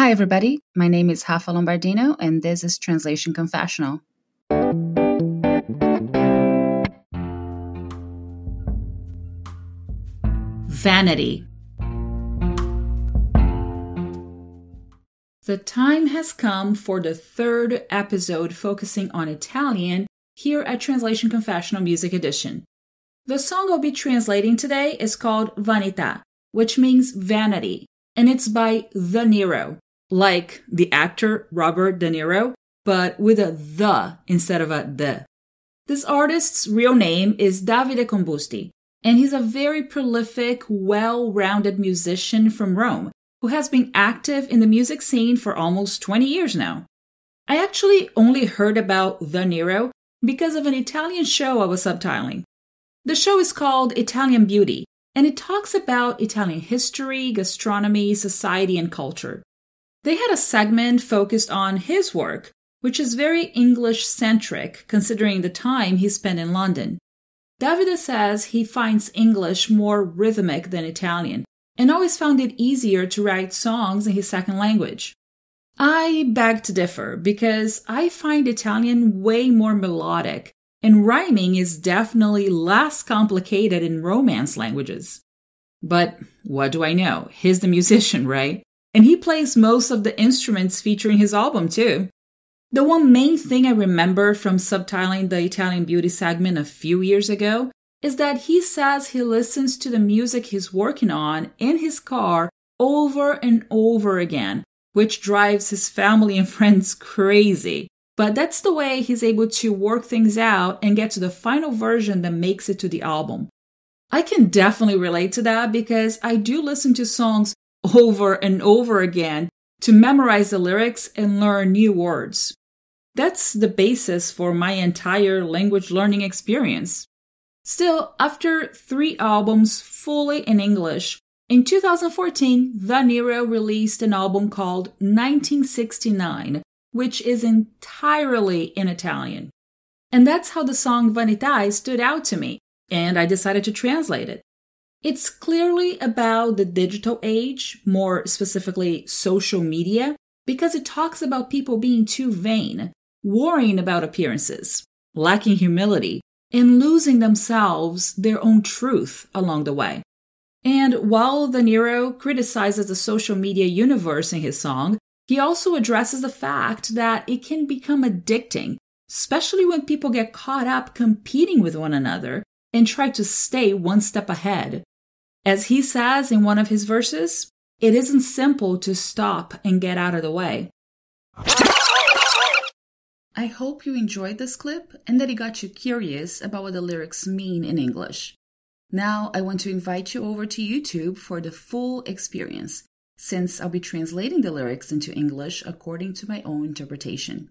Hi, everybody. My name is Rafa Lombardino, and this is Translation Confessional. Vanity. The time has come for the third episode focusing on Italian here at Translation Confessional Music Edition. The song I'll be translating today is called Vanità, which means vanity, and it's by The Niro, like the actor Robert De Niro, but with a the instead of a the. This artist's real name is Davide Combusti, and he's a very prolific, well rounded musician from Rome who has been active in the music scene for almost 20 years now. I actually only heard about De Niro because of an Italian show I was subtitling. The show is called Italian Beauty, and it talks about Italian history, gastronomy, society, and culture. They had a segment focused on his work, which is very English centric considering the time he spent in London. Davide says he finds English more rhythmic than Italian and always found it easier to write songs in his second language. I beg to differ because I find Italian way more melodic and rhyming is definitely less complicated in Romance languages. But what do I know? He's the musician, right? And he plays most of the instruments featuring his album too. The one main thing I remember from subtitling the Italian Beauty segment a few years ago is that he says he listens to the music he's working on in his car over and over again, which drives his family and friends crazy. But that's the way he's able to work things out and get to the final version that makes it to the album. I can definitely relate to that because I do listen to songs over and over again to memorize the lyrics and learn new words. That's the basis for my entire language learning experience. Still, after three albums fully in English, in 2014, De Niro released an album called 1969, which is entirely in Italian. And that's how the song Vanità stood out to me, and I decided to translate it. It's clearly about the digital age, more specifically social media, because it talks about people being too vain, worrying about appearances, lacking humility, and losing themselves their own truth along the way. And while De Niro criticizes the social media universe in his song, he also addresses the fact that it can become addicting, especially when people get caught up competing with one another and try to stay one step ahead. As he says in one of his verses, it isn't simple to stop and get out of the way. I hope you enjoyed this clip and that it got you curious about what the lyrics mean in English. Now, I want to invite you over to YouTube for the full experience since I'll be translating the lyrics into English according to my own interpretation.